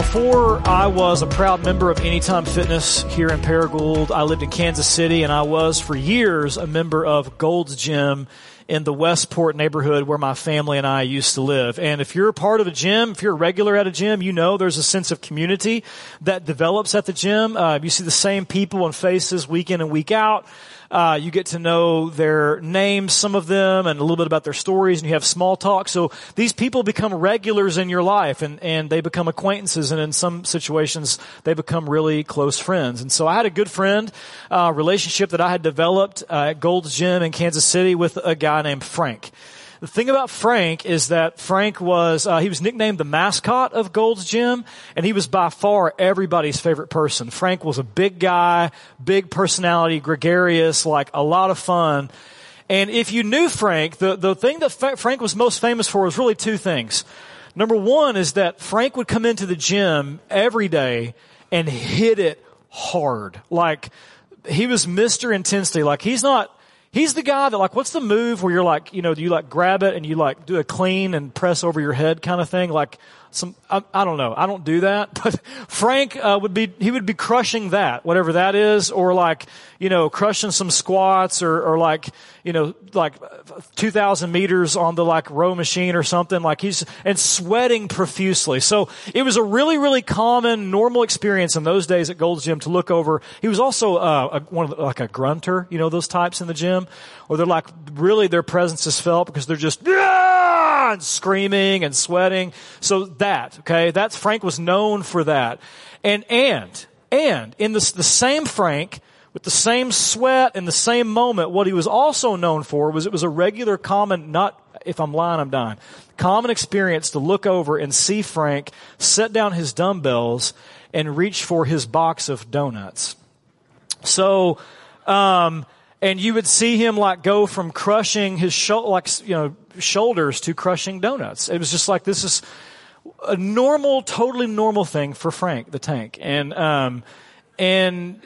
before I was a proud member of Anytime Fitness here in Paragould, I lived in Kansas City and I was for years a member of Gold's Gym in the Westport neighborhood where my family and I used to live. And if you're a part of a gym, if you're a regular at a gym, you know there's a sense of community that develops at the gym. Uh, you see the same people and faces week in and week out. Uh, you get to know their names, some of them, and a little bit about their stories, and you have small talk. So these people become regulars in your life, and, and they become acquaintances, and in some situations, they become really close friends. And so I had a good friend, uh, relationship that I had developed uh, at Gold's Gym in Kansas City with a guy named Frank. The thing about Frank is that Frank was, uh, he was nicknamed the mascot of Gold's Gym, and he was by far everybody's favorite person. Frank was a big guy, big personality, gregarious, like a lot of fun. And if you knew Frank, the, the thing that Frank was most famous for was really two things. Number one is that Frank would come into the gym every day and hit it hard. Like, he was Mr. Intensity. Like, he's not, He's the guy that like, what's the move where you're like, you know, do you like grab it and you like do a clean and press over your head kind of thing? Like some, I, I don't know. I don't do that, but Frank, uh, would be, he would be crushing that, whatever that is, or like, you know, crushing some squats or, or like, you know, like 2,000 meters on the like row machine or something. Like he's, and sweating profusely. So it was a really, really common, normal experience in those days at Gold's Gym to look over. He was also, uh, a, one of the, like a grunter, you know, those types in the gym, or they're like, really their presence is felt because they're just, ah! and screaming and sweating. So that, okay, that's, Frank was known for that. And, and, and in the, the same Frank, with the same sweat and the same moment, what he was also known for was it was a regular common, not, if I'm lying, I'm dying, common experience to look over and see Frank set down his dumbbells and reach for his box of donuts. So, um, and you would see him like go from crushing his like you know shoulders to crushing donuts. It was just like this is a normal, totally normal thing for Frank the Tank, and um, and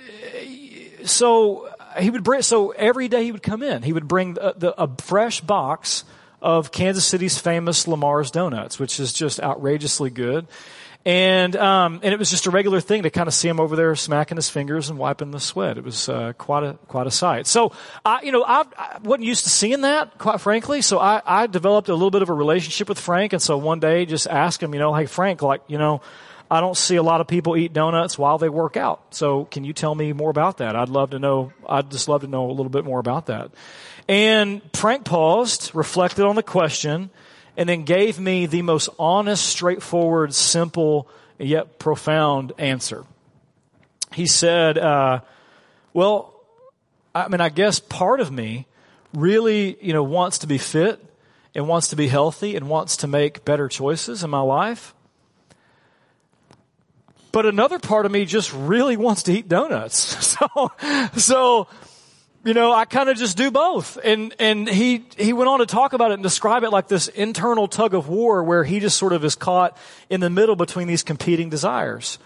so he would bring, so every day he would come in, he would bring the, a fresh box of Kansas City's famous Lamar's Donuts, which is just outrageously good. And, um, and it was just a regular thing to kind of see him over there smacking his fingers and wiping the sweat. It was, uh, quite a, quite a sight. So, I, you know, I, I wasn't used to seeing that, quite frankly. So I, I developed a little bit of a relationship with Frank. And so one day just asked him, you know, hey, Frank, like, you know, I don't see a lot of people eat donuts while they work out. So can you tell me more about that? I'd love to know, I'd just love to know a little bit more about that. And Frank paused, reflected on the question, and then gave me the most honest, straightforward, simple, yet profound answer. He said, uh, well, I mean, I guess part of me really, you know, wants to be fit and wants to be healthy and wants to make better choices in my life. But another part of me just really wants to eat donuts. So, so, you know, I kind of just do both. And, and he, he went on to talk about it and describe it like this internal tug of war where he just sort of is caught in the middle between these competing desires.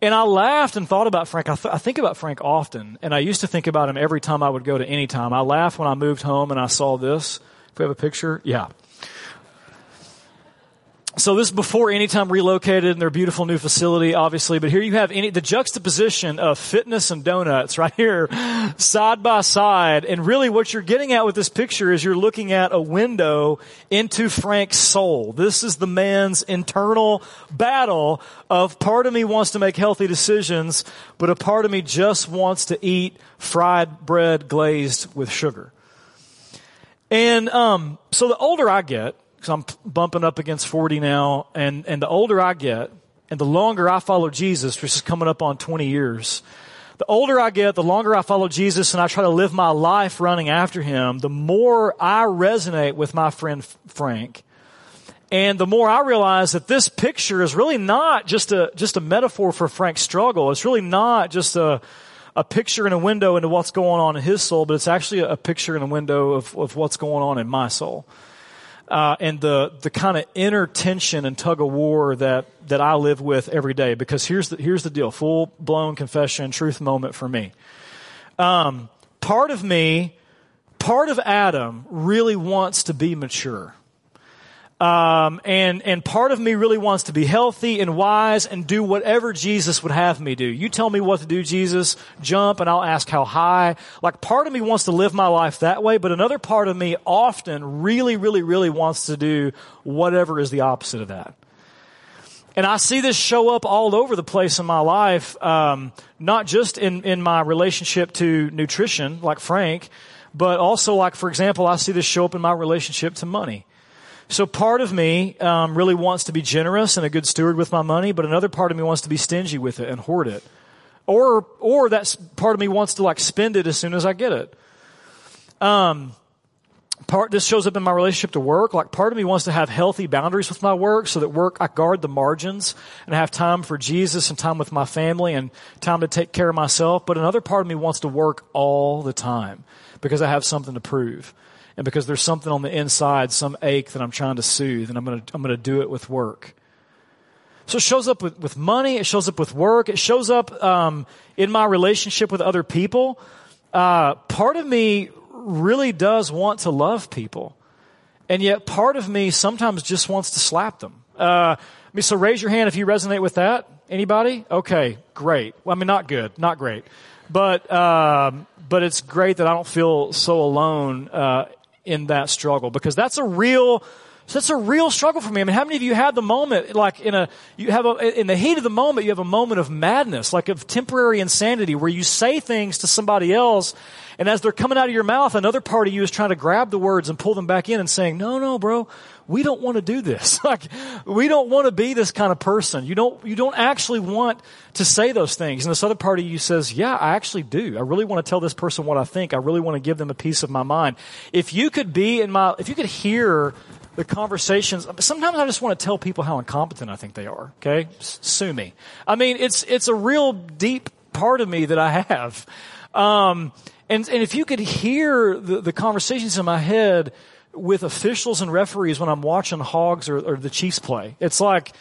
And I laughed and thought about Frank. I, th- I, think about Frank often, and I used to think about him every time I would go to any time. I laughed when I moved home and I saw this. If we have a picture, yeah so this is before Anytime relocated in their beautiful new facility, obviously. But here you have any, the juxtaposition of fitness and donuts right here, side by side. And really what you're getting at with this picture is you're looking at a window into Frank's soul. This is the man's internal battle of part of me wants to make healthy decisions, but a part of me just wants to eat fried bread glazed with sugar. And, um, so the older I get, because I'm bumping up against 40 now, and, and the older I get, and the longer I follow Jesus, which is coming up on 20 years, the older I get, the longer I follow Jesus and I try to live my life running after him, the more I resonate with my friend Frank. And the more I realize that this picture is really not just a, just a metaphor for Frank's struggle. It's really not just a, a picture in a window into what's going on in his soul, but it's actually a, picture in a window of, of what's going on in my soul. Uh, and the, the kind of inner tension and tug of war that, that I live with every day. Because here's the, here's the deal. Full blown confession, truth moment for me. Um, part of me, part of Adam really wants to be mature. Um, and and part of me really wants to be healthy and wise and do whatever Jesus would have me do. You tell me what to do, Jesus. Jump, and I'll ask how high. Like part of me wants to live my life that way, but another part of me often really, really, really wants to do whatever is the opposite of that. And I see this show up all over the place in my life, um, not just in, in my relationship to nutrition, like Frank, but also like, for example, I see this show up in my relationship to money. So part of me um, really wants to be generous and a good steward with my money, but another part of me wants to be stingy with it and hoard it. Or, or that part of me wants to like spend it as soon as I get it. Um, part, this shows up in my relationship to work. Like part of me wants to have healthy boundaries with my work so that work, I guard the margins and have time for Jesus and time with my family and time to take care of myself. But another part of me wants to work all the time because I have something to prove and because there's something on the inside, some ache that I'm trying to soothe, and I'm going to, I'm going to do it with work. So it shows up with, with money, it shows up with work, it shows up um, in my relationship with other people. Uh, part of me really does want to love people, and yet part of me sometimes just wants to slap them. Uh, I mean, so raise your hand if you resonate with that. Anybody? Okay, great. Well, I mean, not good, not great, but um, but it's great that I don't feel so alone uh, in that struggle because that's a real that's a real struggle for me. I mean, how many of you had the moment, like in a, you have a, in the heat of the moment, you have a moment of madness, like of temporary insanity where you say things to somebody else and as they're coming out of your mouth, another part of you is trying to grab the words and pull them back in and saying, no, no, bro, we don't want to do this. like, we don't want to be this kind of person. You don't, you don't actually want to say those things. And this other part of you says, yeah, I actually do. I really want to tell this person what I think. I really want to give them a piece of my mind. If you could be in my, if you could hear the conversations, sometimes I just want to tell people how incompetent I think they are. Okay. Sue me. I mean, it's, it's a real deep part of me that I have. Um, and, and if you could hear the, the conversations in my head with officials and referees when I'm watching Hogs or, or the Chiefs play, it's like,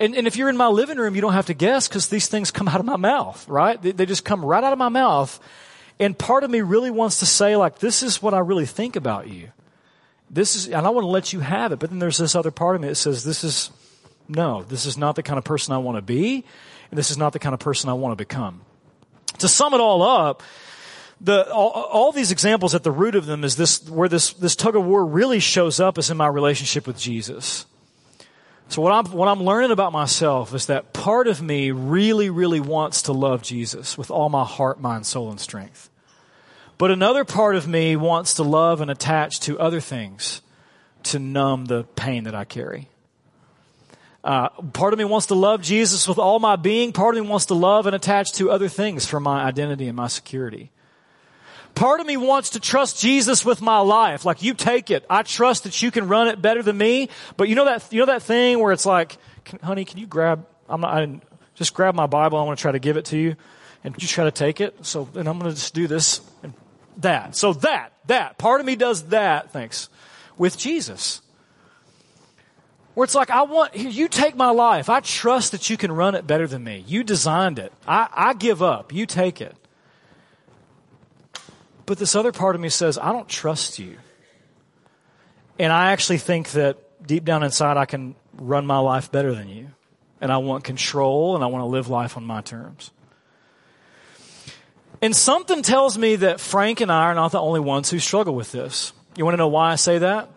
and, and if you're in my living room, you don't have to guess because these things come out of my mouth, right? They, they just come right out of my mouth. And part of me really wants to say, like, this is what I really think about you. This is, and I want to let you have it. But then there's this other part of me that says, this is, no, this is not the kind of person I want to be. And this is not the kind of person I want to become. To sum it all up, the, all, all, these examples at the root of them is this, where this, this tug of war really shows up is in my relationship with Jesus. So what I'm, what I'm learning about myself is that part of me really, really wants to love Jesus with all my heart, mind, soul, and strength. But another part of me wants to love and attach to other things to numb the pain that I carry. Uh, part of me wants to love Jesus with all my being. Part of me wants to love and attach to other things for my identity and my security. Part of me wants to trust Jesus with my life. Like you take it. I trust that you can run it better than me. But you know that, you know that thing where it's like, honey, can you grab, I'm not, I, just grab my Bible. I want to try to give it to you and you try to take it. So, and I'm going to just do this and that. So that, that, part of me does that, thanks, with Jesus. Where it's like, I want, you take my life. I trust that you can run it better than me. You designed it. I, I give up. You take it. But this other part of me says, I don't trust you. And I actually think that deep down inside, I can run my life better than you. And I want control and I want to live life on my terms. And something tells me that Frank and I are not the only ones who struggle with this. You want to know why I say that?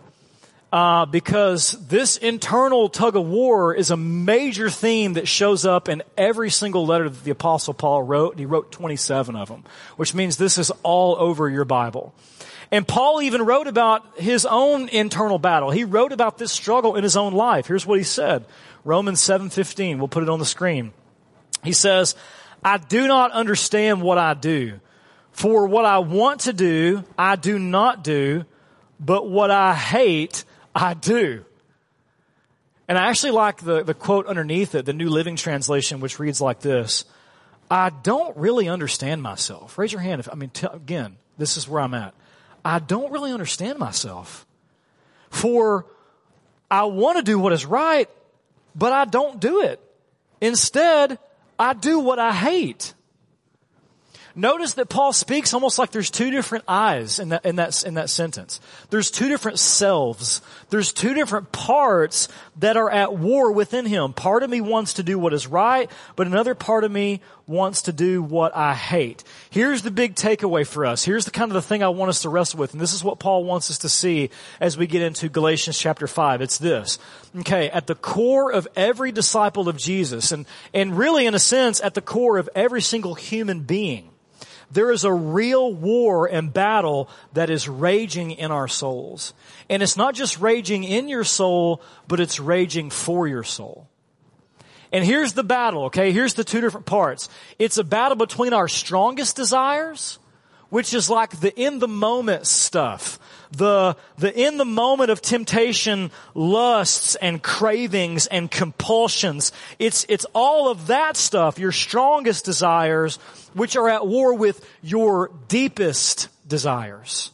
Uh, because this internal tug of war is a major theme that shows up in every single letter that the apostle Paul wrote, and he wrote 27 of them, which means this is all over your Bible. And Paul even wrote about his own internal battle. He wrote about this struggle in his own life. Here's what he said. Romans 7:15. We'll put it on the screen. He says, "I do not understand what I do, for what I want to do, I do not do, but what I hate, I do. And I actually like the, the quote underneath it, the New Living Translation, which reads like this. I don't really understand myself. Raise your hand if, I mean, t- again, this is where I'm at. I don't really understand myself. For I want to do what is right, but I don't do it. Instead, I do what I hate. Notice that Paul speaks almost like there's two different eyes in that, in that, in that sentence. There's two different selves. There's two different parts that are at war within him. Part of me wants to do what is right, but another part of me wants to do what I hate. Here's the big takeaway for us. Here's the kind of the thing I want us to wrestle with. And this is what Paul wants us to see as we get into Galatians chapter 5. It's this. Okay, at the core of every disciple of Jesus, and, and really in a sense, at the core of every single human being, there is a real war and battle that is raging in our souls. And it's not just raging in your soul, but it's raging for your soul. And here's the battle, okay? Here's the two different parts. It's a battle between our strongest desires, which is like the in the moment stuff. The, the in the moment of temptation, lusts and cravings and compulsions. It's, it's all of that stuff, your strongest desires, which are at war with your deepest desires.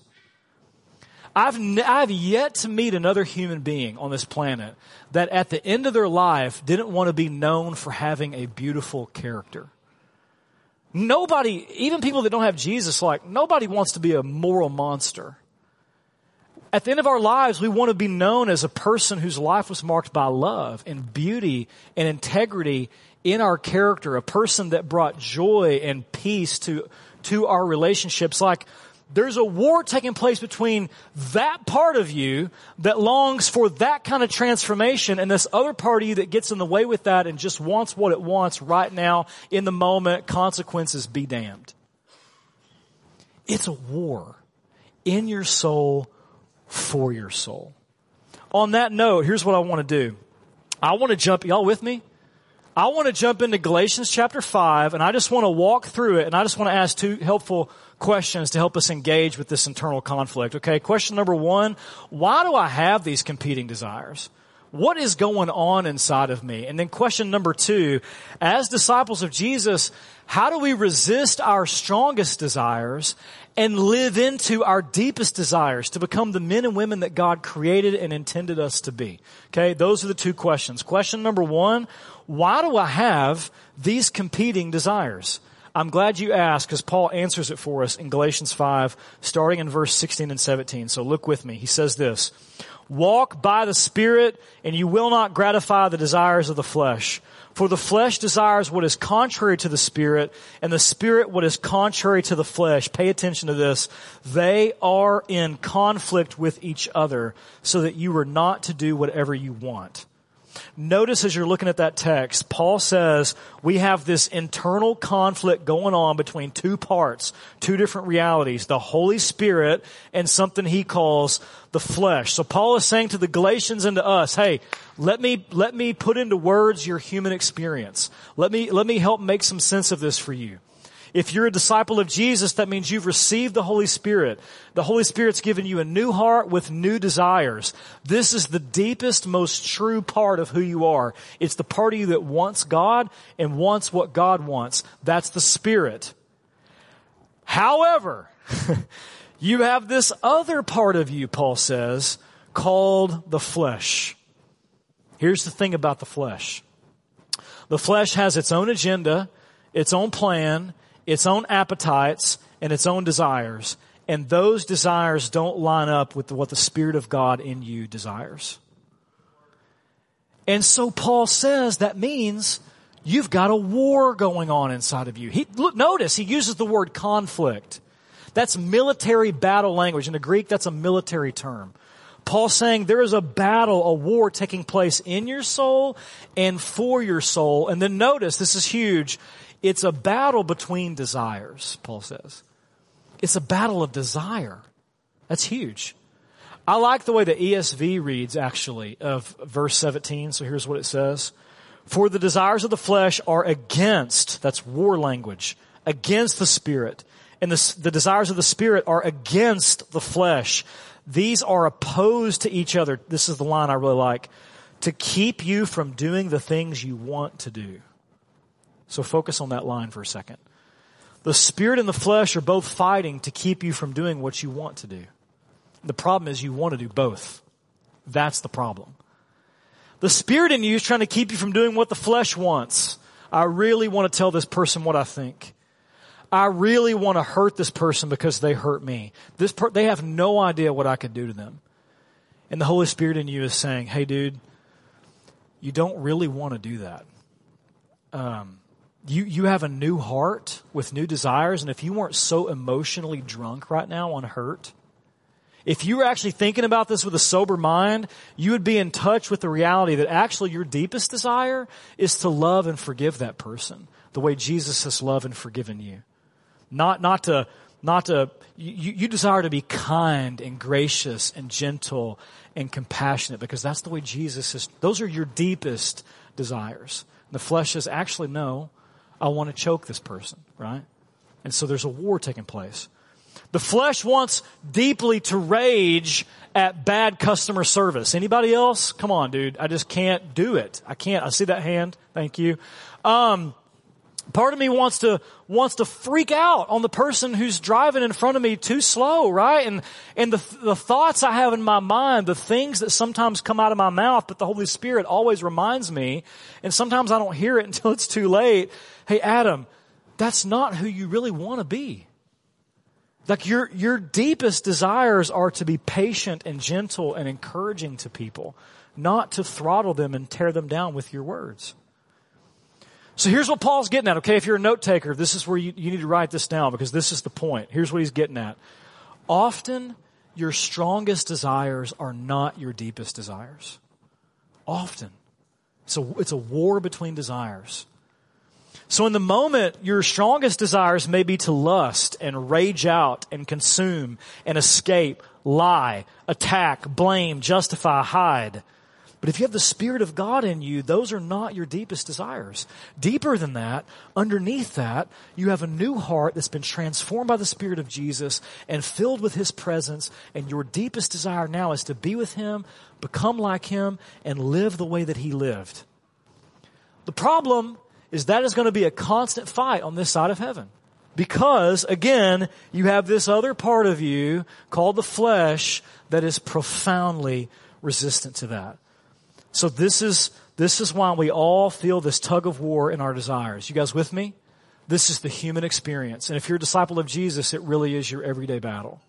I've, n- I've yet to meet another human being on this planet that at the end of their life didn't want to be known for having a beautiful character. Nobody, even people that don't have Jesus, like, nobody wants to be a moral monster. At the end of our lives, we want to be known as a person whose life was marked by love and beauty and integrity in our character, a person that brought joy and peace to, to our relationships. Like, there's a war taking place between that part of you that longs for that kind of transformation and this other part of you that gets in the way with that and just wants what it wants right now in the moment. Consequences be damned. It's a war in your soul for your soul. On that note, here's what I want to do. I want to jump, y'all with me? I want to jump into Galatians chapter 5 and I just want to walk through it and I just want to ask two helpful questions to help us engage with this internal conflict. Okay, question number one, why do I have these competing desires? What is going on inside of me? And then question number two, as disciples of Jesus, how do we resist our strongest desires and live into our deepest desires to become the men and women that God created and intended us to be? Okay, those are the two questions. Question number one, why do I have these competing desires? I'm glad you asked because Paul answers it for us in Galatians 5, starting in verse 16 and 17. So look with me. He says this, walk by the Spirit and you will not gratify the desires of the flesh. For the flesh desires what is contrary to the Spirit and the Spirit what is contrary to the flesh. Pay attention to this. They are in conflict with each other so that you are not to do whatever you want. Notice as you're looking at that text, Paul says we have this internal conflict going on between two parts, two different realities, the Holy Spirit and something he calls the flesh. So Paul is saying to the Galatians and to us, hey, let me, let me put into words your human experience. Let me, let me help make some sense of this for you. If you're a disciple of Jesus, that means you've received the Holy Spirit. The Holy Spirit's given you a new heart with new desires. This is the deepest, most true part of who you are. It's the part of you that wants God and wants what God wants. That's the Spirit. However, you have this other part of you, Paul says, called the flesh. Here's the thing about the flesh. The flesh has its own agenda, its own plan, its own appetites and its own desires. And those desires don't line up with what the Spirit of God in you desires. And so Paul says that means you've got a war going on inside of you. He, look, notice he uses the word conflict. That's military battle language. In the Greek, that's a military term. Paul's saying there is a battle, a war taking place in your soul and for your soul. And then notice, this is huge. It's a battle between desires, Paul says. It's a battle of desire. That's huge. I like the way the ESV reads actually of verse 17. So here's what it says. For the desires of the flesh are against, that's war language, against the spirit. And the, the desires of the spirit are against the flesh. These are opposed to each other. This is the line I really like to keep you from doing the things you want to do. So focus on that line for a second. The spirit and the flesh are both fighting to keep you from doing what you want to do. The problem is you want to do both. That's the problem. The spirit in you is trying to keep you from doing what the flesh wants. I really want to tell this person what I think. I really want to hurt this person because they hurt me. This per- they have no idea what I could do to them. And the Holy Spirit in you is saying, hey dude, you don't really want to do that. Um, you, you have a new heart with new desires, and if you weren't so emotionally drunk right now on hurt, if you were actually thinking about this with a sober mind, you would be in touch with the reality that actually your deepest desire is to love and forgive that person the way Jesus has loved and forgiven you. Not, not to, not to, you, you desire to be kind and gracious and gentle and compassionate because that's the way Jesus is. Those are your deepest desires. The flesh says, actually, no, I want to choke this person, right? And so there's a war taking place. The flesh wants deeply to rage at bad customer service. Anybody else? Come on, dude. I just can't do it. I can't. I see that hand. Thank you. Um, part of me wants to wants to freak out on the person who's driving in front of me too slow, right? And and the the thoughts I have in my mind, the things that sometimes come out of my mouth, but the Holy Spirit always reminds me, and sometimes I don't hear it until it's too late. Hey, Adam, that's not who you really want to be. Like your, your deepest desires are to be patient and gentle and encouraging to people, not to throttle them and tear them down with your words. So here's what Paul's getting at, okay? If you're a note taker, this is where you, you need to write this down because this is the point. Here's what he's getting at. Often, your strongest desires are not your deepest desires. Often. So it's a war between desires. So in the moment, your strongest desires may be to lust and rage out and consume and escape, lie, attack, blame, justify, hide. But if you have the Spirit of God in you, those are not your deepest desires. Deeper than that, underneath that, you have a new heart that's been transformed by the Spirit of Jesus and filled with His presence. And your deepest desire now is to be with Him, become like Him, and live the way that He lived. The problem is that is going to be a constant fight on this side of heaven. Because, again, you have this other part of you called the flesh that is profoundly resistant to that. So this is, this is why we all feel this tug of war in our desires. You guys with me? This is the human experience. And if you're a disciple of Jesus, it really is your everyday battle.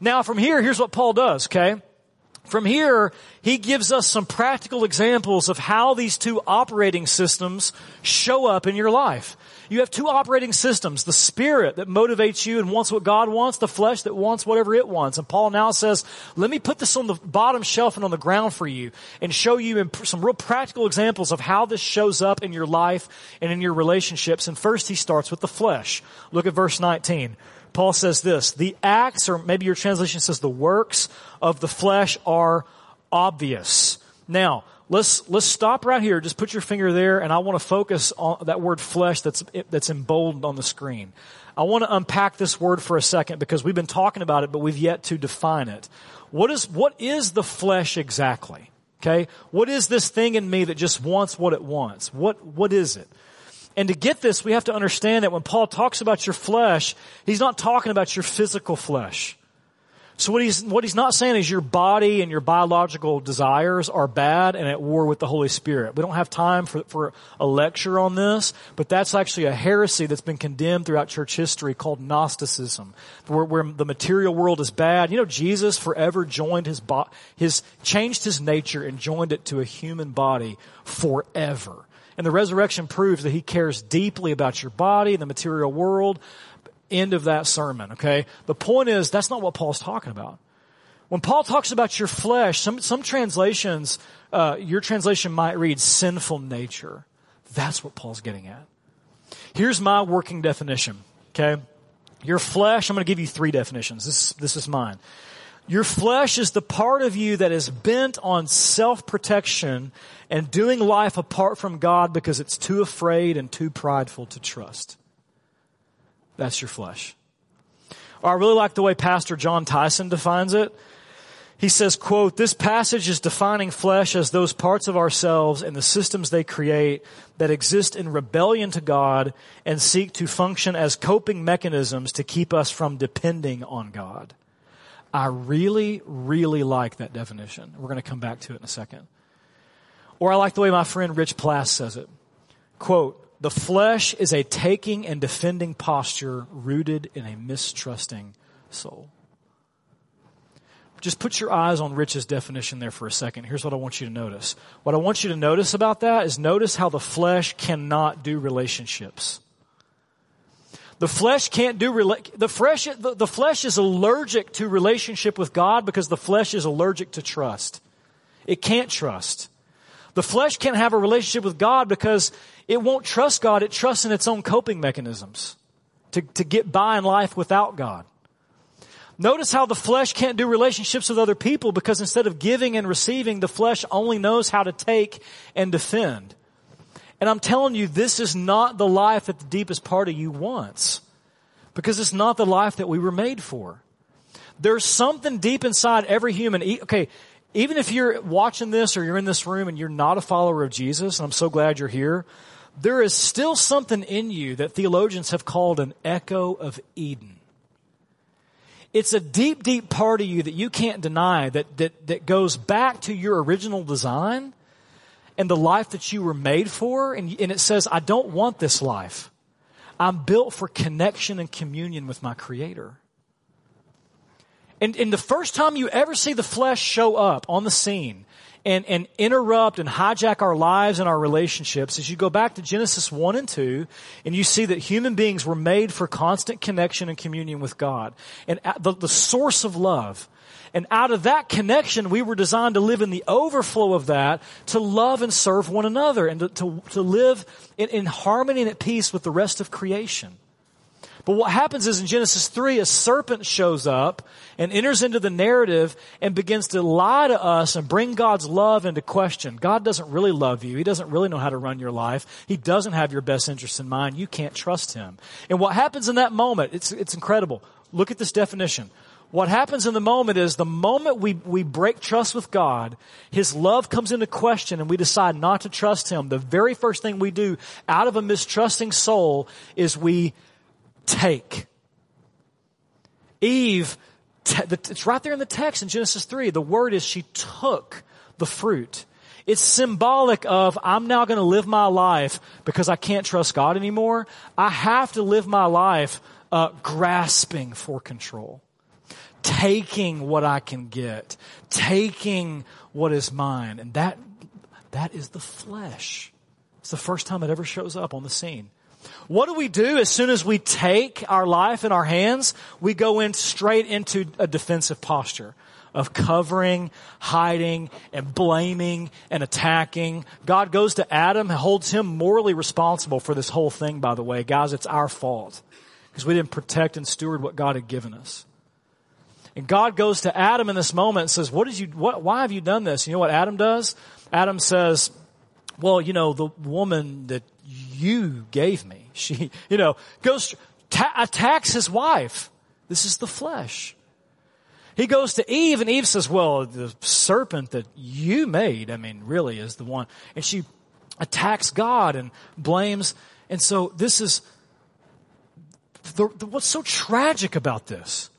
Now from here, here's what Paul does, okay? From here, he gives us some practical examples of how these two operating systems show up in your life. You have two operating systems, the spirit that motivates you and wants what God wants, the flesh that wants whatever it wants. And Paul now says, let me put this on the bottom shelf and on the ground for you and show you some real practical examples of how this shows up in your life and in your relationships. And first he starts with the flesh. Look at verse 19. Paul says this, the acts, or maybe your translation says the works of the flesh are obvious. Now, let's, let's stop right here. Just put your finger there and I want to focus on that word flesh that's, that's emboldened on the screen. I want to unpack this word for a second because we've been talking about it, but we've yet to define it. What is, what is the flesh exactly? Okay? What is this thing in me that just wants what it wants? What, what is it? And to get this, we have to understand that when Paul talks about your flesh, he's not talking about your physical flesh. So what he's, what he's not saying is your body and your biological desires are bad and at war with the Holy Spirit. We don't have time for, for a lecture on this, but that's actually a heresy that's been condemned throughout church history called Gnosticism, where, where the material world is bad. You know, Jesus forever joined his, bo- his, changed his nature and joined it to a human body forever. And the resurrection proves that he cares deeply about your body, the material world. End of that sermon, okay? The point is, that's not what Paul's talking about. When Paul talks about your flesh, some, some translations, uh, your translation might read sinful nature. That's what Paul's getting at. Here's my working definition, okay? Your flesh, I'm going to give you three definitions. This, this is mine. Your flesh is the part of you that is bent on self-protection and doing life apart from God because it's too afraid and too prideful to trust. That's your flesh. I really like the way Pastor Jon Tyson defines it. He says, quote, this passage is defining flesh as those parts of ourselves and the systems they create that exist in rebellion to God and seek to function as coping mechanisms to keep us from depending on God. I really, really like that definition. We're going to come back to it in a second. Or I like the way my friend Rich Plass says it. Quote, the flesh is a taking and defending posture rooted in a mistrusting soul. Just put your eyes on Rich's definition there for a second. Here's what I want you to notice. What I want you to notice about that is notice how the flesh cannot do relationships. The flesh can't do, the flesh, the, the flesh is allergic to relationship with God because the flesh is allergic to trust. It can't trust. The flesh can't have a relationship with God because it won't trust God. It trusts in its own coping mechanisms to, to get by in life without God. Notice how the flesh can't do relationships with other people because instead of giving and receiving, the flesh only knows how to take and defend. And I'm telling you, this is not the life that the deepest part of you wants. Because it's not the life that we were made for. There's something deep inside every human. Okay, even if you're watching this or you're in this room and you're not a follower of Jesus, and I'm so glad you're here, there is still something in you that theologians have called an echo of Eden. It's a deep, deep part of you that you can't deny that, that, that goes back to your original design and the life that you were made for. And, and it says, I don't want this life. I'm built for connection and communion with my creator. And, and the first time you ever see the flesh show up on the scene and, and interrupt and hijack our lives and our relationships is you go back to Genesis 1 and 2 and you see that human beings were made for constant connection and communion with God. And the, the source of love and out of that connection, we were designed to live in the overflow of that, to love and serve one another, and to, to, to live in, in harmony and at peace with the rest of creation. But what happens is in Genesis 3, a serpent shows up and enters into the narrative and begins to lie to us and bring God's love into question. God doesn't really love you. He doesn't really know how to run your life. He doesn't have your best interest in mind. You can't trust Him. And what happens in that moment, it's, it's incredible. Look at this definition. What happens in the moment is the moment we, we break trust with God, His love comes into question and we decide not to trust Him. The very first thing we do out of a mistrusting soul is we take. Eve, it's right there in the text in Genesis 3. The word is she took the fruit. It's symbolic of I'm now going to live my life because I can't trust God anymore. I have to live my life uh, grasping for control taking what I can get, taking what is mine. And that, that is the flesh. It's the first time it ever shows up on the scene. What do we do as soon as we take our life in our hands? We go in straight into a defensive posture of covering, hiding, and blaming and attacking. God goes to Adam and holds him morally responsible for this whole thing, by the way. Guys, it's our fault because we didn't protect and steward what God had given us. And God goes to Adam in this moment and says, what did you, what, why have you done this? You know what Adam does? Adam says, well, you know, the woman that you gave me, she, you know, goes, ta- attacks his wife. This is the flesh. He goes to Eve and Eve says, well, the serpent that you made, I mean, really is the one. And she attacks God and blames. And so this is the, the, what's so tragic about this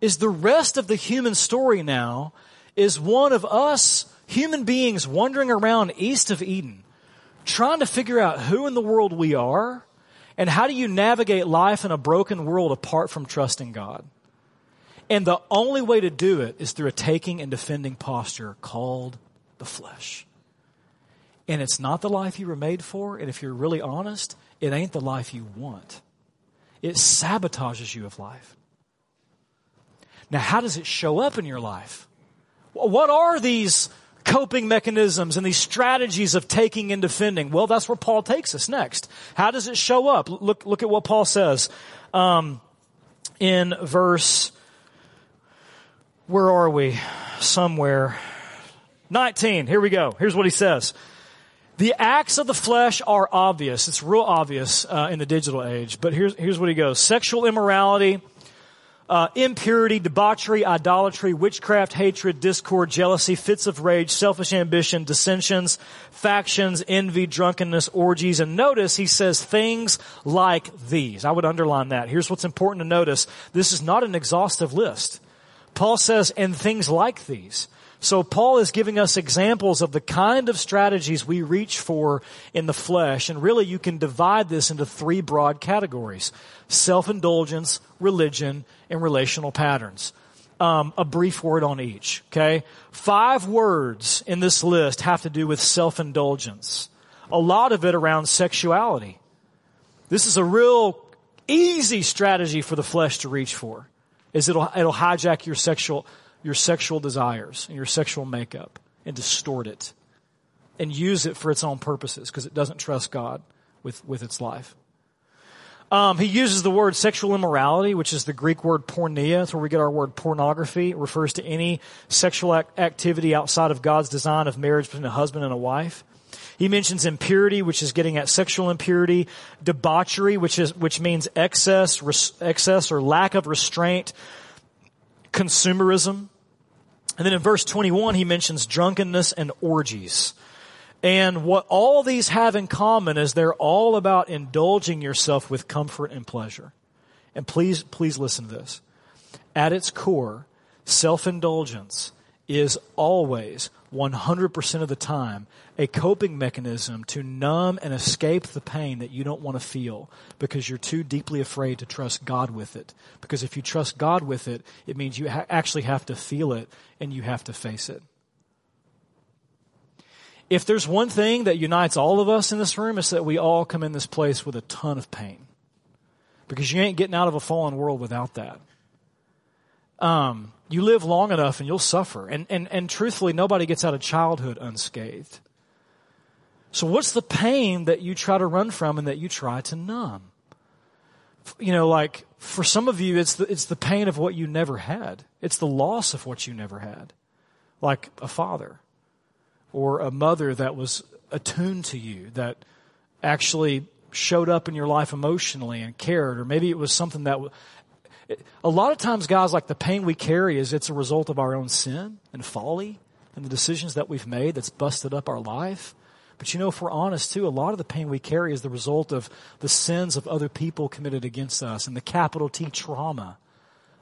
is the rest of the human story now is one of us human beings wandering around east of Eden, trying to figure out who in the world we are and how do you navigate life in a broken world apart from trusting God. And the only way to do it is through a taking and defending posture called the flesh. And it's not the life you were made for. And if you're really honest, it ain't the life you want. It sabotages you of life. Now, how does it show up in your life? What are these coping mechanisms and these strategies of taking and defending? Well, that's where Paul takes us next. How does it show up? Look, look at what Paul says um, in verse. Where are we? Somewhere. 19. Here we go. Here's what he says. The acts of the flesh are obvious. It's real obvious uh, in the digital age. But here's, here's what he goes. Sexual immorality, uh, impurity, debauchery, idolatry, witchcraft, hatred, discord, jealousy, fits of rage, selfish ambition, dissensions, factions, envy, drunkenness, orgies. And notice he says things like these. I would underline that. Here's what's important to notice. This is not an exhaustive list. Paul says, and things like these. So Paul is giving us examples of the kind of strategies we reach for in the flesh. And really you can divide this into three broad categories. Self-indulgence, religion, and relational patterns. Um, a brief word on each, okay? Five words in this list have to do with self-indulgence. A lot of it around sexuality. This is a real easy strategy for the flesh to reach for. Is it'll, it'll hijack your sexual, your sexual desires and your sexual makeup and distort it and use it for its own purposes because it doesn't trust God with, with its life. Um, he uses the word sexual immorality, which is the Greek word porneia. That's where we get our word pornography. It refers to any sexual activity outside of God's design of marriage between a husband and a wife. He mentions impurity, which is getting at sexual impurity, debauchery, which is which means excess, res, excess or lack of restraint, consumerism. And then in verse 21, he mentions drunkenness and orgies. And what all these have in common is they're all about indulging yourself with comfort and pleasure. And please, please listen to this. At its core, self-indulgence is always 100% of the time a coping mechanism to numb and escape the pain that you don't want to feel because you're too deeply afraid to trust God with it. Because if you trust God with it, it means you ha- actually have to feel it and you have to face it. If there's one thing that unites all of us in this room, it's that we all come in this place with a ton of pain. Because you ain't getting out of a fallen world without that. Um, you live long enough and you'll suffer. And, and, and truthfully, nobody gets out of childhood unscathed. So what's the pain that you try to run from and that you try to numb? You know, like, for some of you, it's the, it's the pain of what you never had. It's the loss of what you never had. Like a father or a mother that was attuned to you, that actually showed up in your life emotionally and cared, or maybe it was something that a lot of times guys like the pain we carry is it's a result of our own sin and folly and the decisions that we've made that's busted up our life. But you know, if we're honest too, a lot of the pain we carry is the result of the sins of other people committed against us and the capital T trauma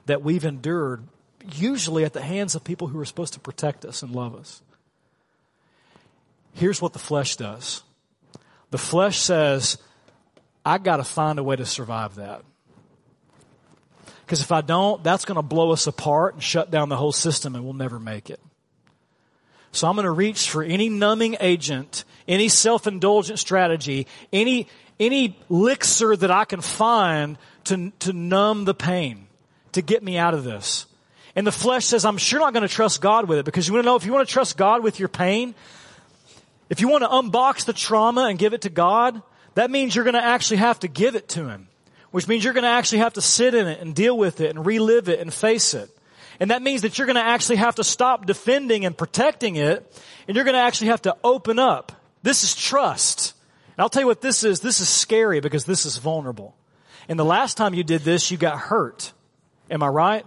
that we've endured, usually at the hands of people who are supposed to protect us and love us. Here's what the flesh does. The flesh says, I gotta find a way to survive that. Because if I don't, that's gonna blow us apart and shut down the whole system and we'll never make it. So I'm going to reach for any numbing agent, any self-indulgent strategy, any, any elixir that I can find to, to numb the pain, to get me out of this. And the flesh says, I'm sure not going to trust God with it because you want to know if you want to trust God with your pain, if you want to unbox the trauma and give it to God, that means you're going to actually have to give it to Him. Which means you're going to actually have to sit in it and deal with it and relive it and face it. And that means that you're going to actually have to stop defending and protecting it, and you're going to actually have to open up. This is trust. And I'll tell you what this is. This is scary because this is vulnerable. And the last time you did this, you got hurt. Am I right?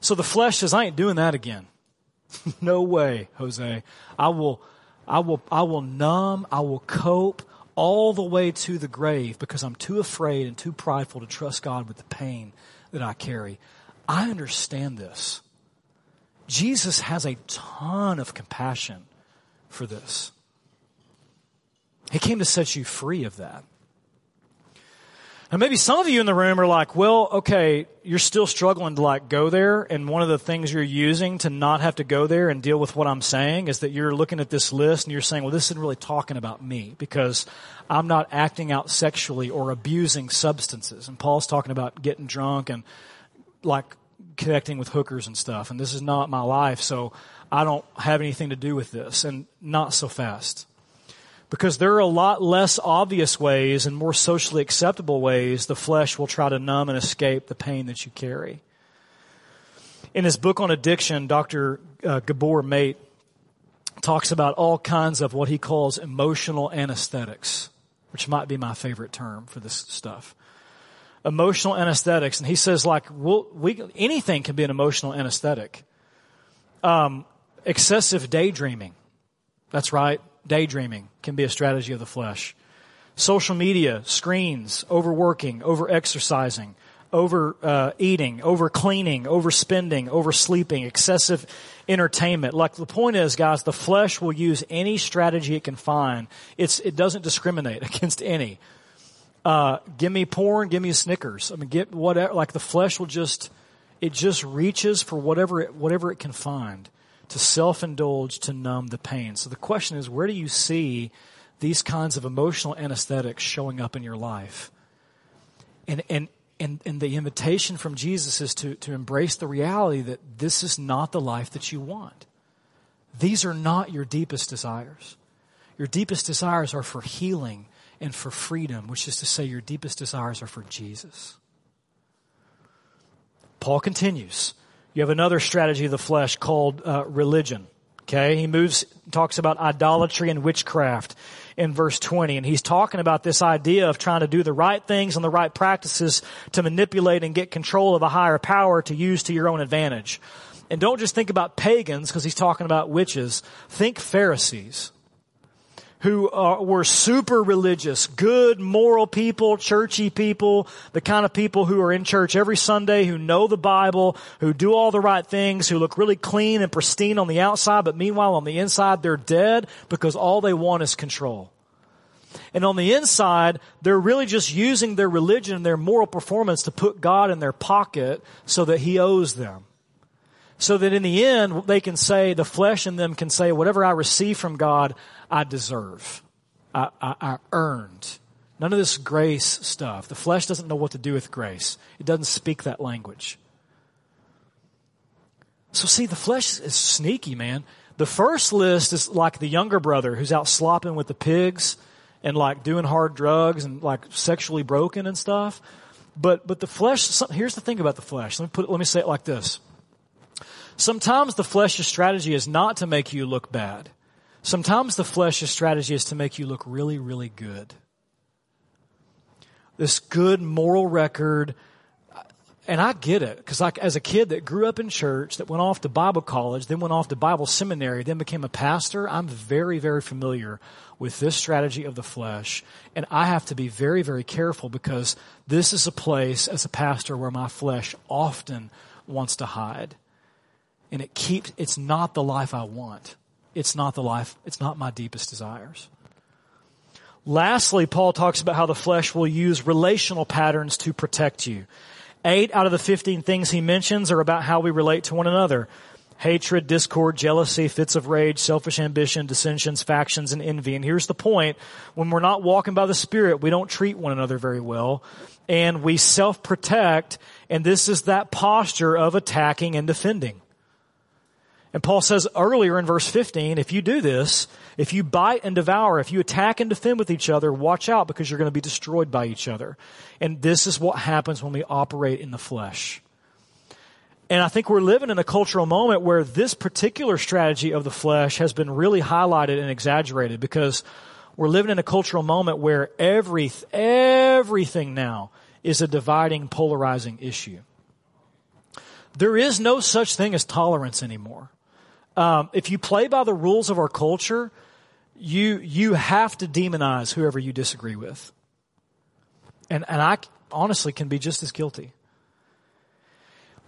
So the flesh says, I ain't doing that again. no way, Jose. I will, I will, I will numb, I will cope all the way to the grave because I'm too afraid and too prideful to trust God with the pain that I carry. I understand this. Jesus has a ton of compassion for this. He came to set you free of that. And maybe some of you in the room are like, well, okay, you're still struggling to like go there. And one of the things you're using to not have to go there and deal with what I'm saying is that you're looking at this list and you're saying, well, this isn't really talking about me because I'm not acting out sexually or abusing substances. And Paul's talking about getting drunk and like connecting with hookers and stuff. And this is not my life. So I don't have anything to do with this and not so fast because there are a lot less obvious ways and more socially acceptable ways the flesh will try to numb and escape the pain that you carry. In his book on addiction, Dr. Uh, Gabor Mate talks about all kinds of what he calls emotional anesthetics, which might be my favorite term for this stuff. emotional anesthetics. And he says like, we'll, we, anything can be an emotional anesthetic. Um, excessive daydreaming. That's right. Daydreaming can be a strategy of the flesh. Social media, screens, overworking, overexercising, over uh, eating, over cleaning, overspending, oversleeping, excessive entertainment. Like the point is, guys, the flesh will use any strategy it can find. It's it doesn't discriminate against any. Uh, give me porn, give me Snickers. I mean, get whatever. Like the flesh will just it just reaches for whatever it, whatever it can find to self indulge to numb the pain. So the question is, where do you see these kinds of emotional anesthetics showing up in your life? And, and, and, and the invitation from Jesus is to, to embrace the reality that this is not the life that you want. These are not your deepest desires. Your deepest desires are for healing and for freedom, which is to say, your deepest desires are for Jesus. Paul continues. You have another strategy of the flesh called uh, religion. Okay, he moves, talks about idolatry and witchcraft in verse 20, and he's talking about this idea of trying to do the right things and the right practices to manipulate and get control of a higher power to use to your own advantage. And don't just think about pagans because he's talking about witches. Think Pharisees who uh, were super religious, good, moral people, churchy people, the kind of people who are in church every Sunday, who know the Bible, who do all the right things, who look really clean and pristine on the outside, but meanwhile on the inside they're dead because all they want is control. And on the inside, they're really just using their religion and their moral performance to put God in their pocket so that He owes them. So that in the end, they can say, the flesh in them can say, whatever I receive from God, I deserve. I, I, I earned. None of this grace stuff. The flesh doesn't know what to do with grace. It doesn't speak that language. So see, the flesh is sneaky, man. The first list is like the younger brother who's out slopping with the pigs and like doing hard drugs and like sexually broken and stuff. But, but the flesh, here's the thing about the flesh. Let me put, let me say it like this. Sometimes the flesh's strategy is not to make you look bad. Sometimes the flesh's strategy is to make you look really, really good. This good moral record, and I get it, because like as a kid that grew up in church, that went off to Bible college, then went off to Bible seminary, then became a pastor, I'm very, very familiar with this strategy of the flesh. And I have to be very, very careful because this is a place as a pastor where my flesh often wants to hide. And it keeps, it's not the life I want it's not the life, it's not my deepest desires. Lastly, Paul talks about how the flesh will use relational patterns to protect you. Eight out of the 15 things he mentions are about how we relate to one another. Hatred, discord, jealousy, fits of rage, selfish ambition, dissensions, factions, and envy. And here's the point. When we're not walking by the Spirit, we don't treat one another very well. And we self-protect, and this is that posture of attacking and defending. And Paul says earlier in verse 15, if you do this, if you bite and devour, if you attack and defend with each other, watch out because you're going to be destroyed by each other. And this is what happens when we operate in the flesh. And I think we're living in a cultural moment where this particular strategy of the flesh has been really highlighted and exaggerated because we're living in a cultural moment where every, everything now is a dividing, polarizing issue. There is no such thing as tolerance anymore. Um, if you play by the rules of our culture, you you have to demonize whoever you disagree with. And and I honestly can be just as guilty.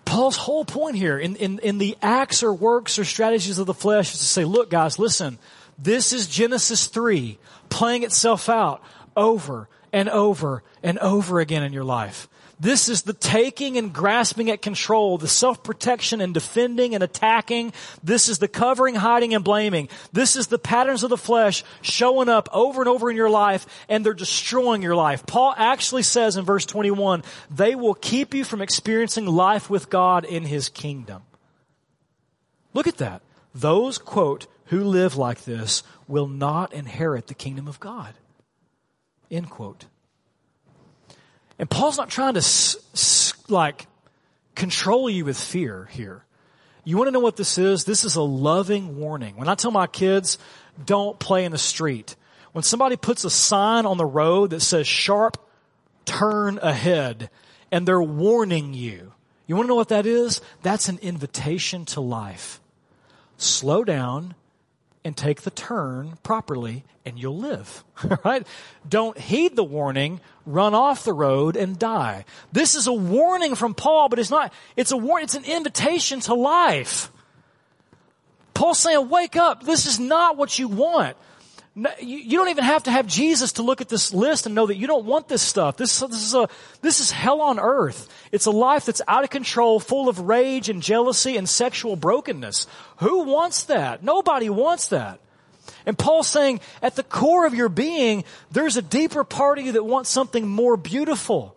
Paul's whole point here in, in, in the acts or works or strategies of the flesh is to say, look guys, listen, this is Genesis 3 playing itself out over and over and over again in your life. This is the taking and grasping at control, the self-protection and defending and attacking. This is the covering, hiding, and blaming. This is the patterns of the flesh showing up over and over in your life and they're destroying your life. Paul actually says in verse 21, they will keep you from experiencing life with God in His kingdom. Look at that. Those, quote, who live like this will not inherit the kingdom of God. End quote. And Paul's not trying to like control you with fear here. You want to know what this is? This is a loving warning. When I tell my kids, don't play in the street. When somebody puts a sign on the road that says sharp turn ahead, and they're warning you. You want to know what that is? That's an invitation to life. Slow down and take the turn properly and you'll live. right? Don't heed the warning, run off the road and die. This is a warning from Paul, but it's not, it's a warning, it's an invitation to life. Paul's saying, wake up. This is not what you want. You don't even have to have Jesus to look at this list and know that you don't want this stuff. This, this, is a, this is hell on earth. It's a life that's out of control, full of rage and jealousy and sexual brokenness. Who wants that? Nobody wants that. And Paul's saying, at the core of your being, there's a deeper part of you that wants something more beautiful.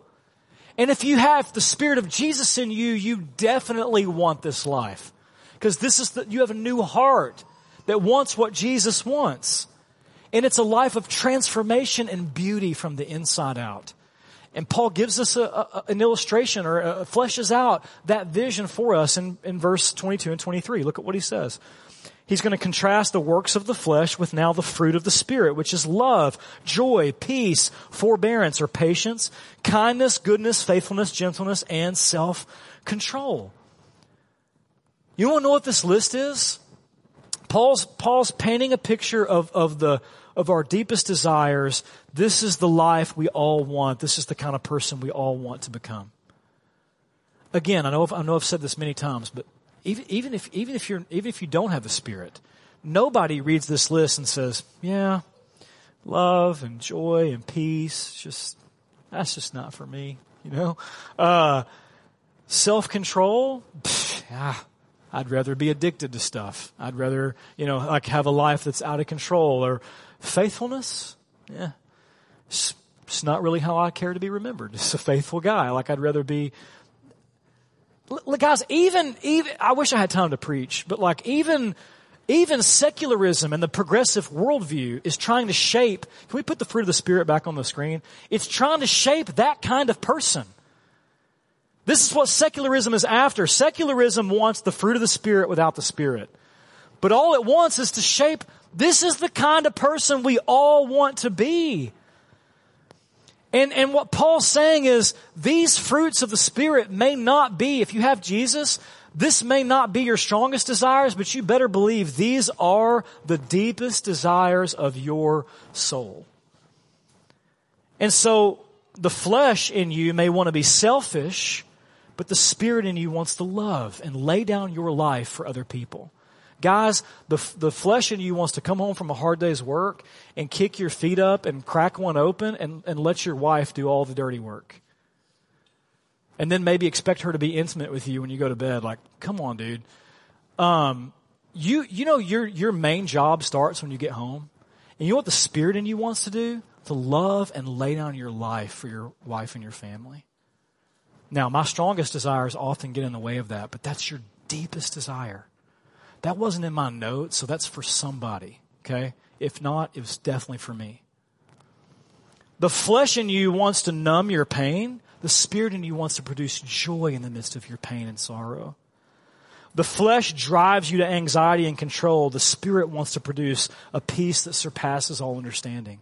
And if you have the Spirit of Jesus in you, you definitely want this life. Because this is the, you have a new heart that wants what Jesus wants. And it's a life of transformation and beauty from the inside out. And Paul gives us a, a, an illustration or fleshes out that vision for us in, in verse 22 and 23. Look at what he says. He's going to contrast the works of the flesh with now the fruit of the Spirit, which is love, joy, peace, forbearance or patience, kindness, goodness, faithfulness, gentleness, and self-control. You want to know what this list is? Paul's, Paul's painting a picture of, of the, of our deepest desires, this is the life we all want. This is the kind of person we all want to become. Again, I know, I know I've said this many times, but even, even if, even if you're, even if you don't have the Spirit, nobody reads this list and says, yeah, love and joy and peace, just, that's just not for me, you know? Uh, self-control, yeah, I'd rather be addicted to stuff. I'd rather, you know, like have a life that's out of control or Faithfulness? Yeah. It's, it's not really how I care to be remembered. Just a faithful guy. Like I'd rather be Look, guys, even, even, I wish I had time to preach, but like even, even secularism and the progressive worldview is trying to shape, can we put the fruit of the Spirit back on the screen? It's trying to shape that kind of person. This is what secularism is after. Secularism wants the fruit of the Spirit without the Spirit. But all it wants is to shape this is the kind of person we all want to be. And, and what Paul's saying is these fruits of the Spirit may not be, if you have Jesus, this may not be your strongest desires, but you better believe these are the deepest desires of your soul. And so the flesh in you may want to be selfish, but the Spirit in you wants to love and lay down your life for other people. Guys, the, the flesh in you wants to come home from a hard day's work and kick your feet up and crack one open and, and let your wife do all the dirty work. And then maybe expect her to be intimate with you when you go to bed. Like, come on, dude. Um, you, you know, your, your main job starts when you get home. And you know what the spirit in you wants to do? To love and lay down your life for your wife and your family. Now, my strongest desires often get in the way of that, but that's your deepest desire. That wasn't in my notes, so that's for somebody, okay? If not, it was definitely for me. The flesh in you wants to numb your pain. The spirit in you wants to produce joy in the midst of your pain and sorrow. The flesh drives you to anxiety and control. The spirit wants to produce a peace that surpasses all understanding.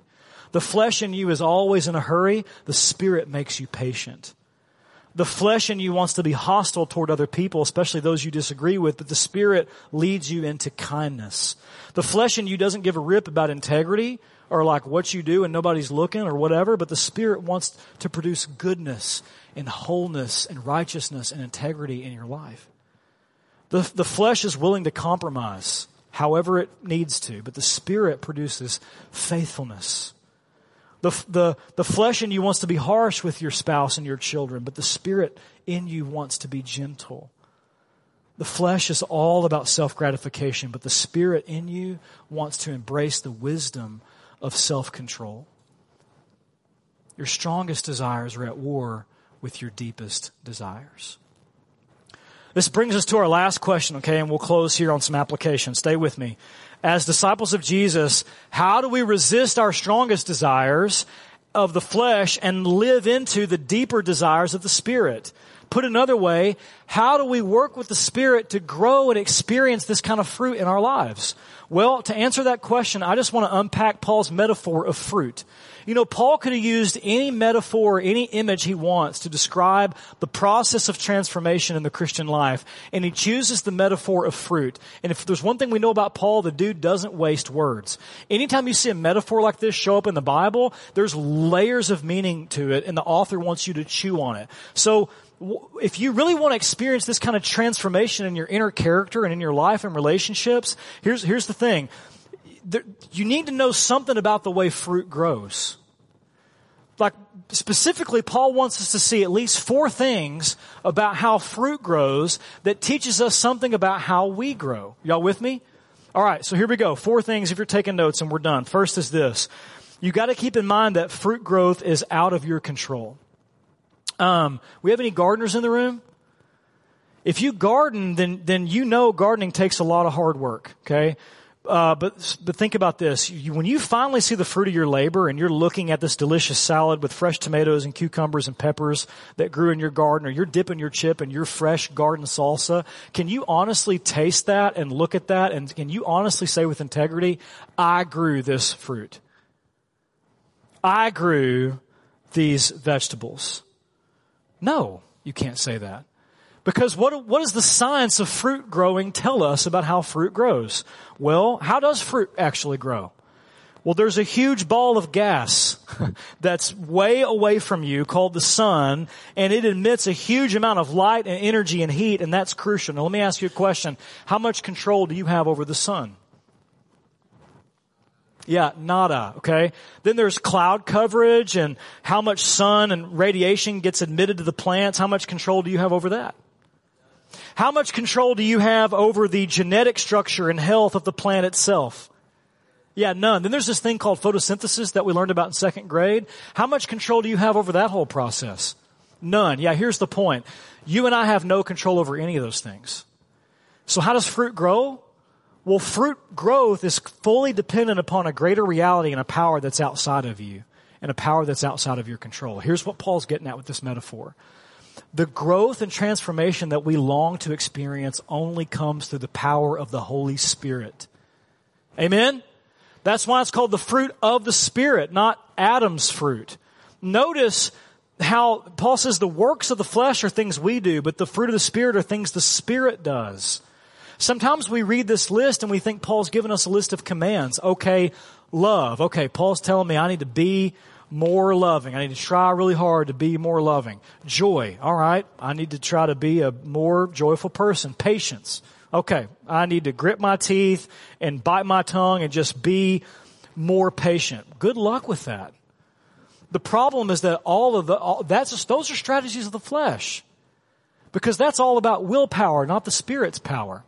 The flesh in you is always in a hurry. The spirit makes you patient. The flesh in you wants to be hostile toward other people, especially those you disagree with, but the Spirit leads you into kindness. The flesh in you doesn't give a rip about integrity or like what you do and nobody's looking or whatever, but the Spirit wants to produce goodness and wholeness and righteousness and integrity in your life. The, the flesh is willing to compromise however it needs to, but the Spirit produces faithfulness the, the, the flesh in you wants to be harsh with your spouse and your children, but the spirit in you wants to be gentle. The flesh is all about self gratification, but the spirit in you wants to embrace the wisdom of self control. Your strongest desires are at war with your deepest desires. This brings us to our last question, okay, and we'll close here on some application. Stay with me as disciples of Jesus, how do we resist our strongest desires of the flesh and live into the deeper desires of the Spirit? Put another way, how do we work with the Spirit to grow and experience this kind of fruit in our lives? Well, to answer that question, I just want to unpack Paul's metaphor of fruit. You know, Paul could have used any metaphor, any image he wants to describe the process of transformation in the Christian life, and he chooses the metaphor of fruit. And if there's one thing we know about Paul, the dude doesn't waste words. Anytime you see a metaphor like this show up in the Bible, there's layers of meaning to it, and the author wants you to chew on it. So, if you really want to experience this kind of transformation in your inner character and in your life and relationships, here's, here's the thing. There, you need to know something about the way fruit grows. Like, specifically, Paul wants us to see at least four things about how fruit grows that teaches us something about how we grow. Y'all with me? Alright, so here we go. Four things if you're taking notes and we're done. First is this. You gotta keep in mind that fruit growth is out of your control. Um, we have any gardeners in the room? If you garden, then then you know gardening takes a lot of hard work. Okay, uh, but but think about this: you, when you finally see the fruit of your labor, and you're looking at this delicious salad with fresh tomatoes and cucumbers and peppers that grew in your garden, or you're dipping your chip in your fresh garden salsa, can you honestly taste that and look at that, and can you honestly say with integrity, "I grew this fruit. I grew these vegetables." No, you can't say that. Because what, what does the science of fruit growing tell us about how fruit grows? Well, how does fruit actually grow? Well, there's a huge ball of gas that's way away from you called the sun, and it emits a huge amount of light and energy and heat, and that's crucial. Now let me ask you a question. How much control do you have over the sun? Yeah, nada, okay? Then there's cloud coverage and how much sun and radiation gets admitted to the plants. How much control do you have over that? How much control do you have over the genetic structure and health of the plant itself? Yeah, none. Then there's this thing called photosynthesis that we learned about in second grade. How much control do you have over that whole process? None. Yeah, here's the point. You and I have no control over any of those things. So how does fruit grow? Well, fruit growth is fully dependent upon a greater reality and a power that's outside of you and a power that's outside of your control. Here's what Paul's getting at with this metaphor. The growth and transformation that we long to experience only comes through the power of the Holy Spirit. Amen? That's why it's called the fruit of the Spirit, not Adam's fruit. Notice how Paul says the works of the flesh are things we do, but the fruit of the Spirit are things the Spirit does. Sometimes we read this list and we think Paul's given us a list of commands. Okay, love. Okay, Paul's telling me I need to be more loving. I need to try really hard to be more loving. Joy. All right. I need to try to be a more joyful person. Patience. Okay. I need to grit my teeth and bite my tongue and just be more patient. Good luck with that. The problem is that all of the, all, that's just, those are strategies of the flesh. Because that's all about willpower, not the Spirit's power.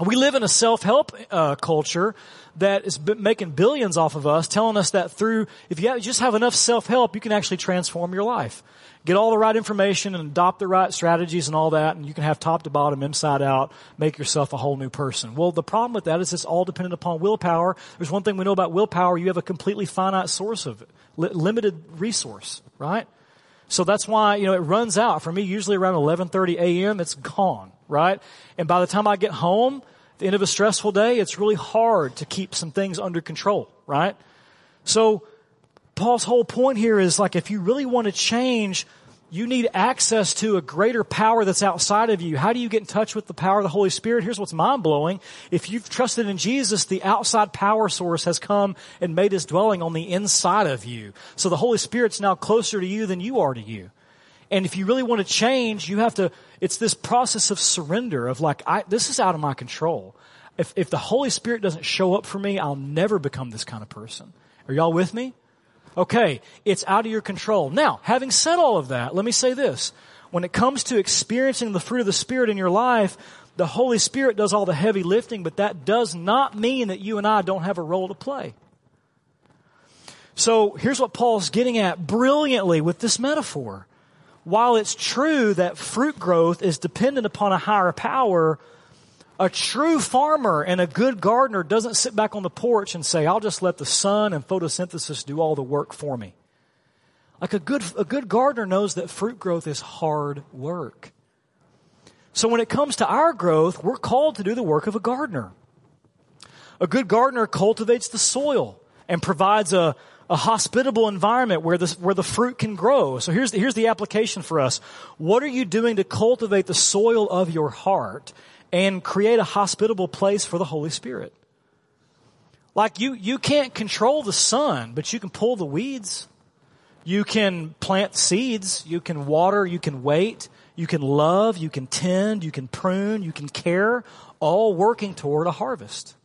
We live in a self-help uh, culture that is making billions off of us, telling us that through, if you just have enough self-help, you can actually transform your life. Get all the right information and adopt the right strategies and all that, and you can have top to bottom, inside out, make yourself a whole new person. Well, the problem with that is it's all dependent upon willpower. There's one thing we know about willpower, you have a completely finite source of it, limited resource, right? So that's why, you know, it runs out. For me, usually around 11.30 a.m., it's gone, right? And by the time I get home, the end of a stressful day, it's really hard to keep some things under control, right? So, Paul's whole point here is like, if you really want to change, you need access to a greater power that's outside of you. How do you get in touch with the power of the Holy Spirit? Here's what's mind blowing. If you've trusted in Jesus, the outside power source has come and made his dwelling on the inside of you. So the Holy Spirit's now closer to you than you are to you. And if you really want to change, you have to, it's this process of surrender of like, I, this is out of my control. If, if the Holy Spirit doesn't show up for me, I'll never become this kind of person. Are y'all with me? Okay, it's out of your control. Now, having said all of that, let me say this. When it comes to experiencing the fruit of the Spirit in your life, the Holy Spirit does all the heavy lifting, but that does not mean that you and I don't have a role to play. So here's what Paul's getting at brilliantly with this metaphor. While it's true that fruit growth is dependent upon a higher power, a true farmer and a good gardener doesn't sit back on the porch and say, I'll just let the sun and photosynthesis do all the work for me. Like a good, a good gardener knows that fruit growth is hard work. So when it comes to our growth, we're called to do the work of a gardener. A good gardener cultivates the soil and provides a, a hospitable environment where the, where the fruit can grow. So here's the, here's the application for us. What are you doing to cultivate the soil of your heart and create a hospitable place for the Holy Spirit? Like you, you can't control the sun, but you can pull the weeds. You can plant seeds. You can water. You can wait. You can love. You can tend. You can prune. You can care, all working toward a harvest.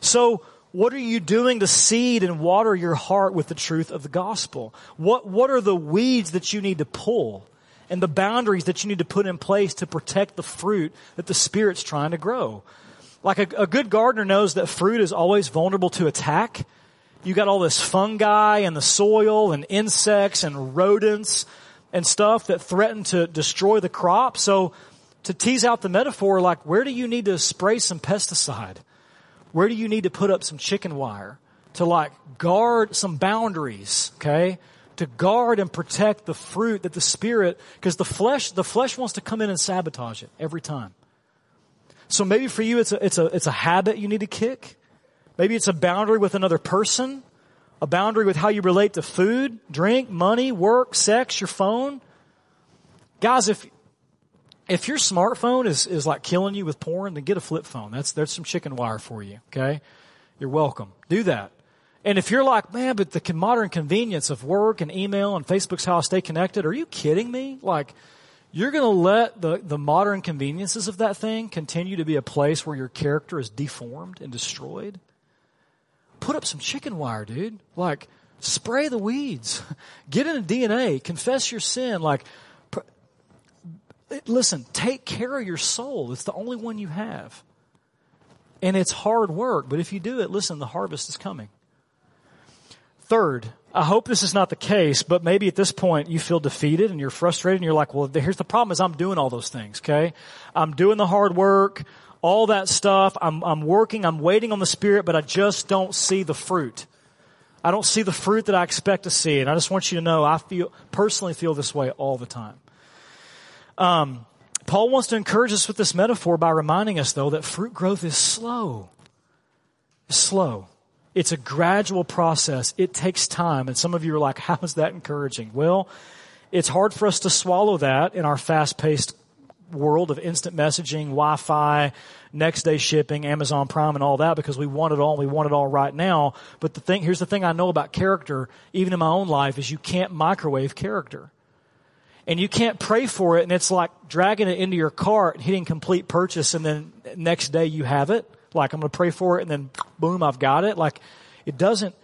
So what are you doing to seed and water your heart with the truth of the gospel? What, what are the weeds that you need to pull and the boundaries that you need to put in place to protect the fruit that the Spirit's trying to grow? Like a, a good gardener knows that fruit is always vulnerable to attack. You got all this fungi and the soil and insects and rodents and stuff that threaten to destroy the crop. So to tease out the metaphor, like where do you need to spray some pesticide? Where do you need to put up some chicken wire to like guard some boundaries, okay? To guard and protect the fruit that the spirit, because the flesh, the flesh wants to come in and sabotage it every time. So maybe for you it's a, it's a, it's a habit you need to kick. Maybe it's a boundary with another person, a boundary with how you relate to food, drink, money, work, sex, your phone. Guys, if, if your smartphone is, is like killing you with porn, then get a flip phone. That's, there's some chicken wire for you. Okay. You're welcome. Do that. And if you're like, man, but the modern convenience of work and email and Facebook's how I stay connected, are you kidding me? Like, you're going to let the, the modern conveniences of that thing continue to be a place where your character is deformed and destroyed? Put up some chicken wire, dude. Like, spray the weeds. Get in DNA. Confess your sin. Like, listen, take care of your soul. It's the only one you have. And it's hard work, but if you do it, listen, the harvest is coming. Third, I hope this is not the case, but maybe at this point you feel defeated and you're frustrated and you're like, well, here's the problem is I'm doing all those things, okay? I'm doing the hard work, all that stuff. I'm, I'm working, I'm waiting on the Spirit, but I just don't see the fruit. I don't see the fruit that I expect to see. And I just want you to know I feel, personally feel this way all the time. Um, Paul wants to encourage us with this metaphor by reminding us, though, that fruit growth is slow. Slow. It's a gradual process. It takes time. And some of you are like, how is that encouraging? Well, it's hard for us to swallow that in our fast paced world of instant messaging, Wi-Fi, next day shipping, Amazon Prime and all that because we want it all. We want it all right now. But the thing, here's the thing I know about character, even in my own life, is you can't microwave character and you can't pray for it and it's like dragging it into your cart, hitting complete purchase and then next day you have it. Like I'm going to pray for it and then boom, I've got it. Like it doesn't,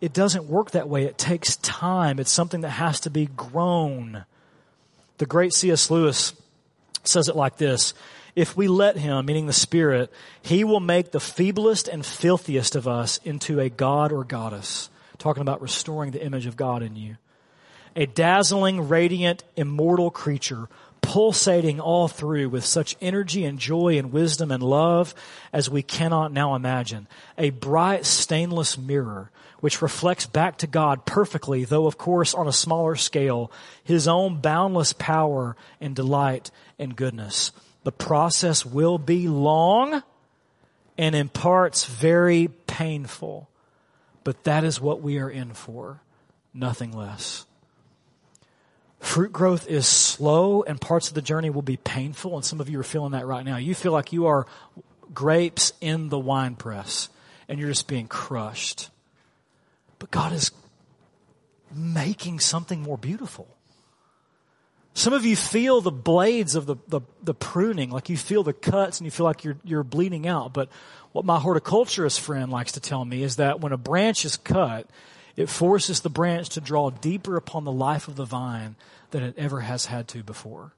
it doesn't work that way. It takes time. It's something that has to be grown. The great C.S. Lewis says it like this. If we let him, meaning the Spirit, he will make the feeblest and filthiest of us into a God or goddess. Talking about restoring the image of God in you a dazzling, radiant, immortal creature, pulsating all through with such energy and joy and wisdom and love as we cannot now imagine. A bright, stainless mirror which reflects back to God perfectly, though of course on a smaller scale, His own boundless power and delight and goodness. The process will be long and in parts very painful, but that is what we are in for, nothing less. Fruit growth is slow and parts of the journey will be painful. And some of you are feeling that right now. You feel like you are grapes in the wine press and you're just being crushed. But God is making something more beautiful. Some of you feel the blades of the, the, the, pruning, like you feel the cuts and you feel like you're, you're bleeding out. But what my horticulturist friend likes to tell me is that when a branch is cut, it forces the branch to draw deeper upon the life of the vine than it ever has had to before.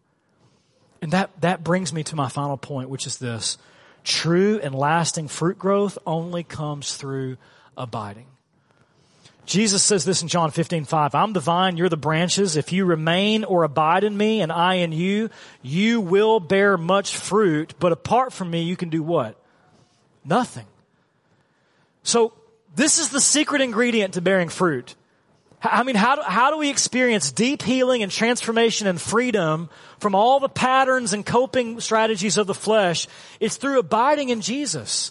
And that, that brings me to my final point, which is this. True and lasting fruit growth only comes through abiding. Jesus says this in John 15, 5. I'm the vine, you're the branches. If you remain or abide in me and I in you, you will bear much fruit. But apart from me, you can do what? Nothing. So this is the secret ingredient to bearing fruit. I mean, how do, how do we experience deep healing and transformation and freedom from all the patterns and coping strategies of the flesh? It's through abiding in Jesus.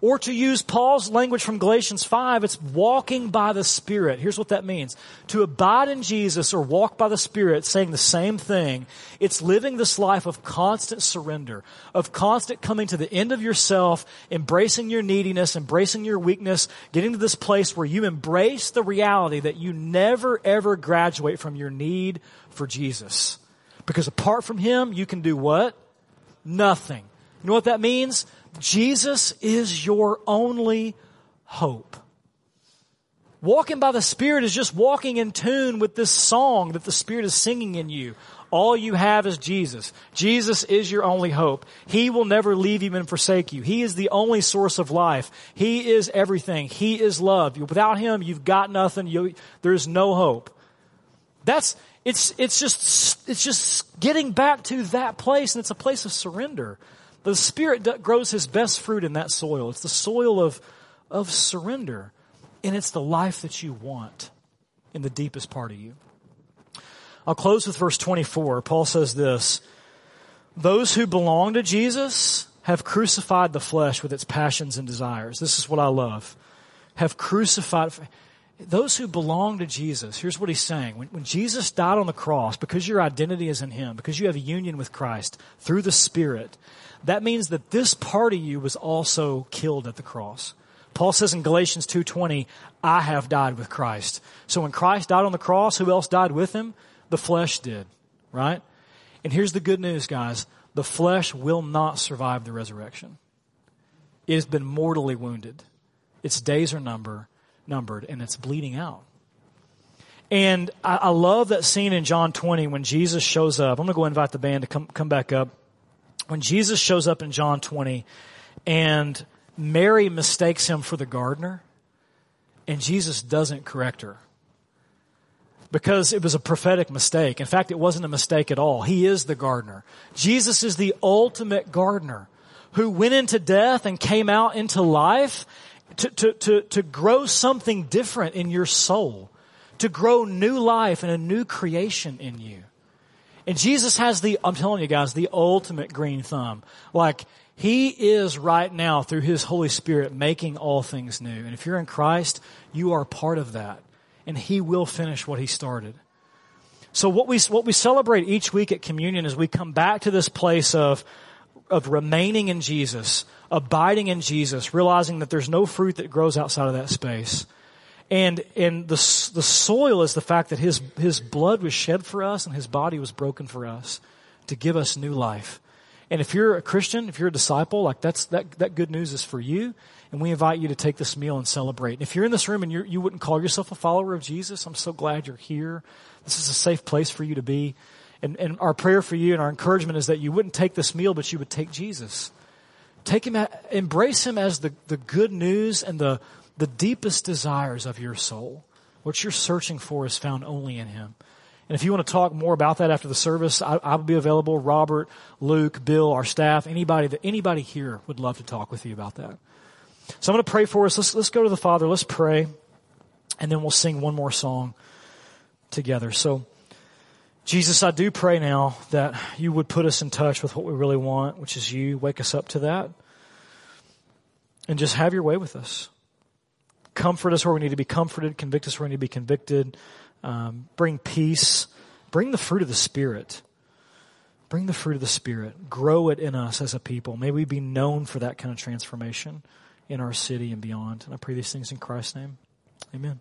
Or to use Paul's language from Galatians 5, it's walking by the Spirit. Here's what that means. To abide in Jesus or walk by the Spirit, saying the same thing, it's living this life of constant surrender, of constant coming to the end of yourself, embracing your neediness, embracing your weakness, getting to this place where you embrace the reality that you never ever graduate from your need for Jesus. Because apart from Him, you can do what? Nothing. You know what that means? Jesus is your only hope. Walking by the Spirit is just walking in tune with this song that the Spirit is singing in you. All you have is Jesus. Jesus is your only hope. He will never leave you and forsake you. He is the only source of life. He is everything. He is love. Without Him, you've got nothing. You, there's no hope. That's, it's, it's just, it's just getting back to that place and it's a place of surrender. The Spirit grows His best fruit in that soil. It's the soil of, of surrender. And it's the life that you want in the deepest part of you. I'll close with verse 24. Paul says this, those who belong to Jesus have crucified the flesh with its passions and desires. This is what I love. Have crucified, those who belong to Jesus, here's what he's saying. When, when, Jesus died on the cross, because your identity is in him, because you have a union with Christ through the Spirit, that means that this part of you was also killed at the cross. Paul says in Galatians 2.20, I have died with Christ. So when Christ died on the cross, who else died with him? The flesh did, right? And here's the good news, guys. The flesh will not survive the resurrection. It has been mortally wounded. Its days are number, numbered and it's bleeding out. And I, I love that scene in John 20 when Jesus shows up. I'm going to go invite the band to come, come back up when Jesus shows up in John 20 and Mary mistakes him for the gardener and Jesus doesn't correct her because it was a prophetic mistake. In fact, it wasn't a mistake at all. He is the gardener. Jesus is the ultimate gardener who went into death and came out into life to, to, to, to grow something different in your soul, to grow new life and a new creation in you. And Jesus has the, I'm telling you guys, the ultimate green thumb. Like, He is right now through His Holy Spirit making all things new. And if you're in Christ, you are part of that. And He will finish what He started. So what we, what we celebrate each week at communion is we come back to this place of, of remaining in Jesus, abiding in Jesus, realizing that there's no fruit that grows outside of that space. And, and the, the soil is the fact that his, his blood was shed for us and his body was broken for us to give us new life. And if you're a Christian, if you're a disciple, like that's, that, that good news is for you. And we invite you to take this meal and celebrate. And if you're in this room and you're, you wouldn't call yourself a follower of Jesus, I'm so glad you're here. This is a safe place for you to be. And, and our prayer for you and our encouragement is that you wouldn't take this meal, but you would take Jesus. Take him, embrace him as the, the good news and the, the deepest desires of your soul. What you're searching for is found only in Him. And if you want to talk more about that after the service, I, I will be available. Robert, Luke, Bill, our staff, anybody that anybody here would love to talk with you about that. So I'm going to pray for us. Let's let's go to the Father. Let's pray, and then we'll sing one more song together. So. Jesus, I do pray now that you would put us in touch with what we really want, which is you. Wake us up to that. And just have your way with us comfort us where we need to be comforted, convict us where we need to be convicted, um, bring peace, bring the fruit of the Spirit. Bring the fruit of the Spirit. Grow it in us as a people. May we be known for that kind of transformation in our city and beyond. And I pray these things in Christ's name. Amen.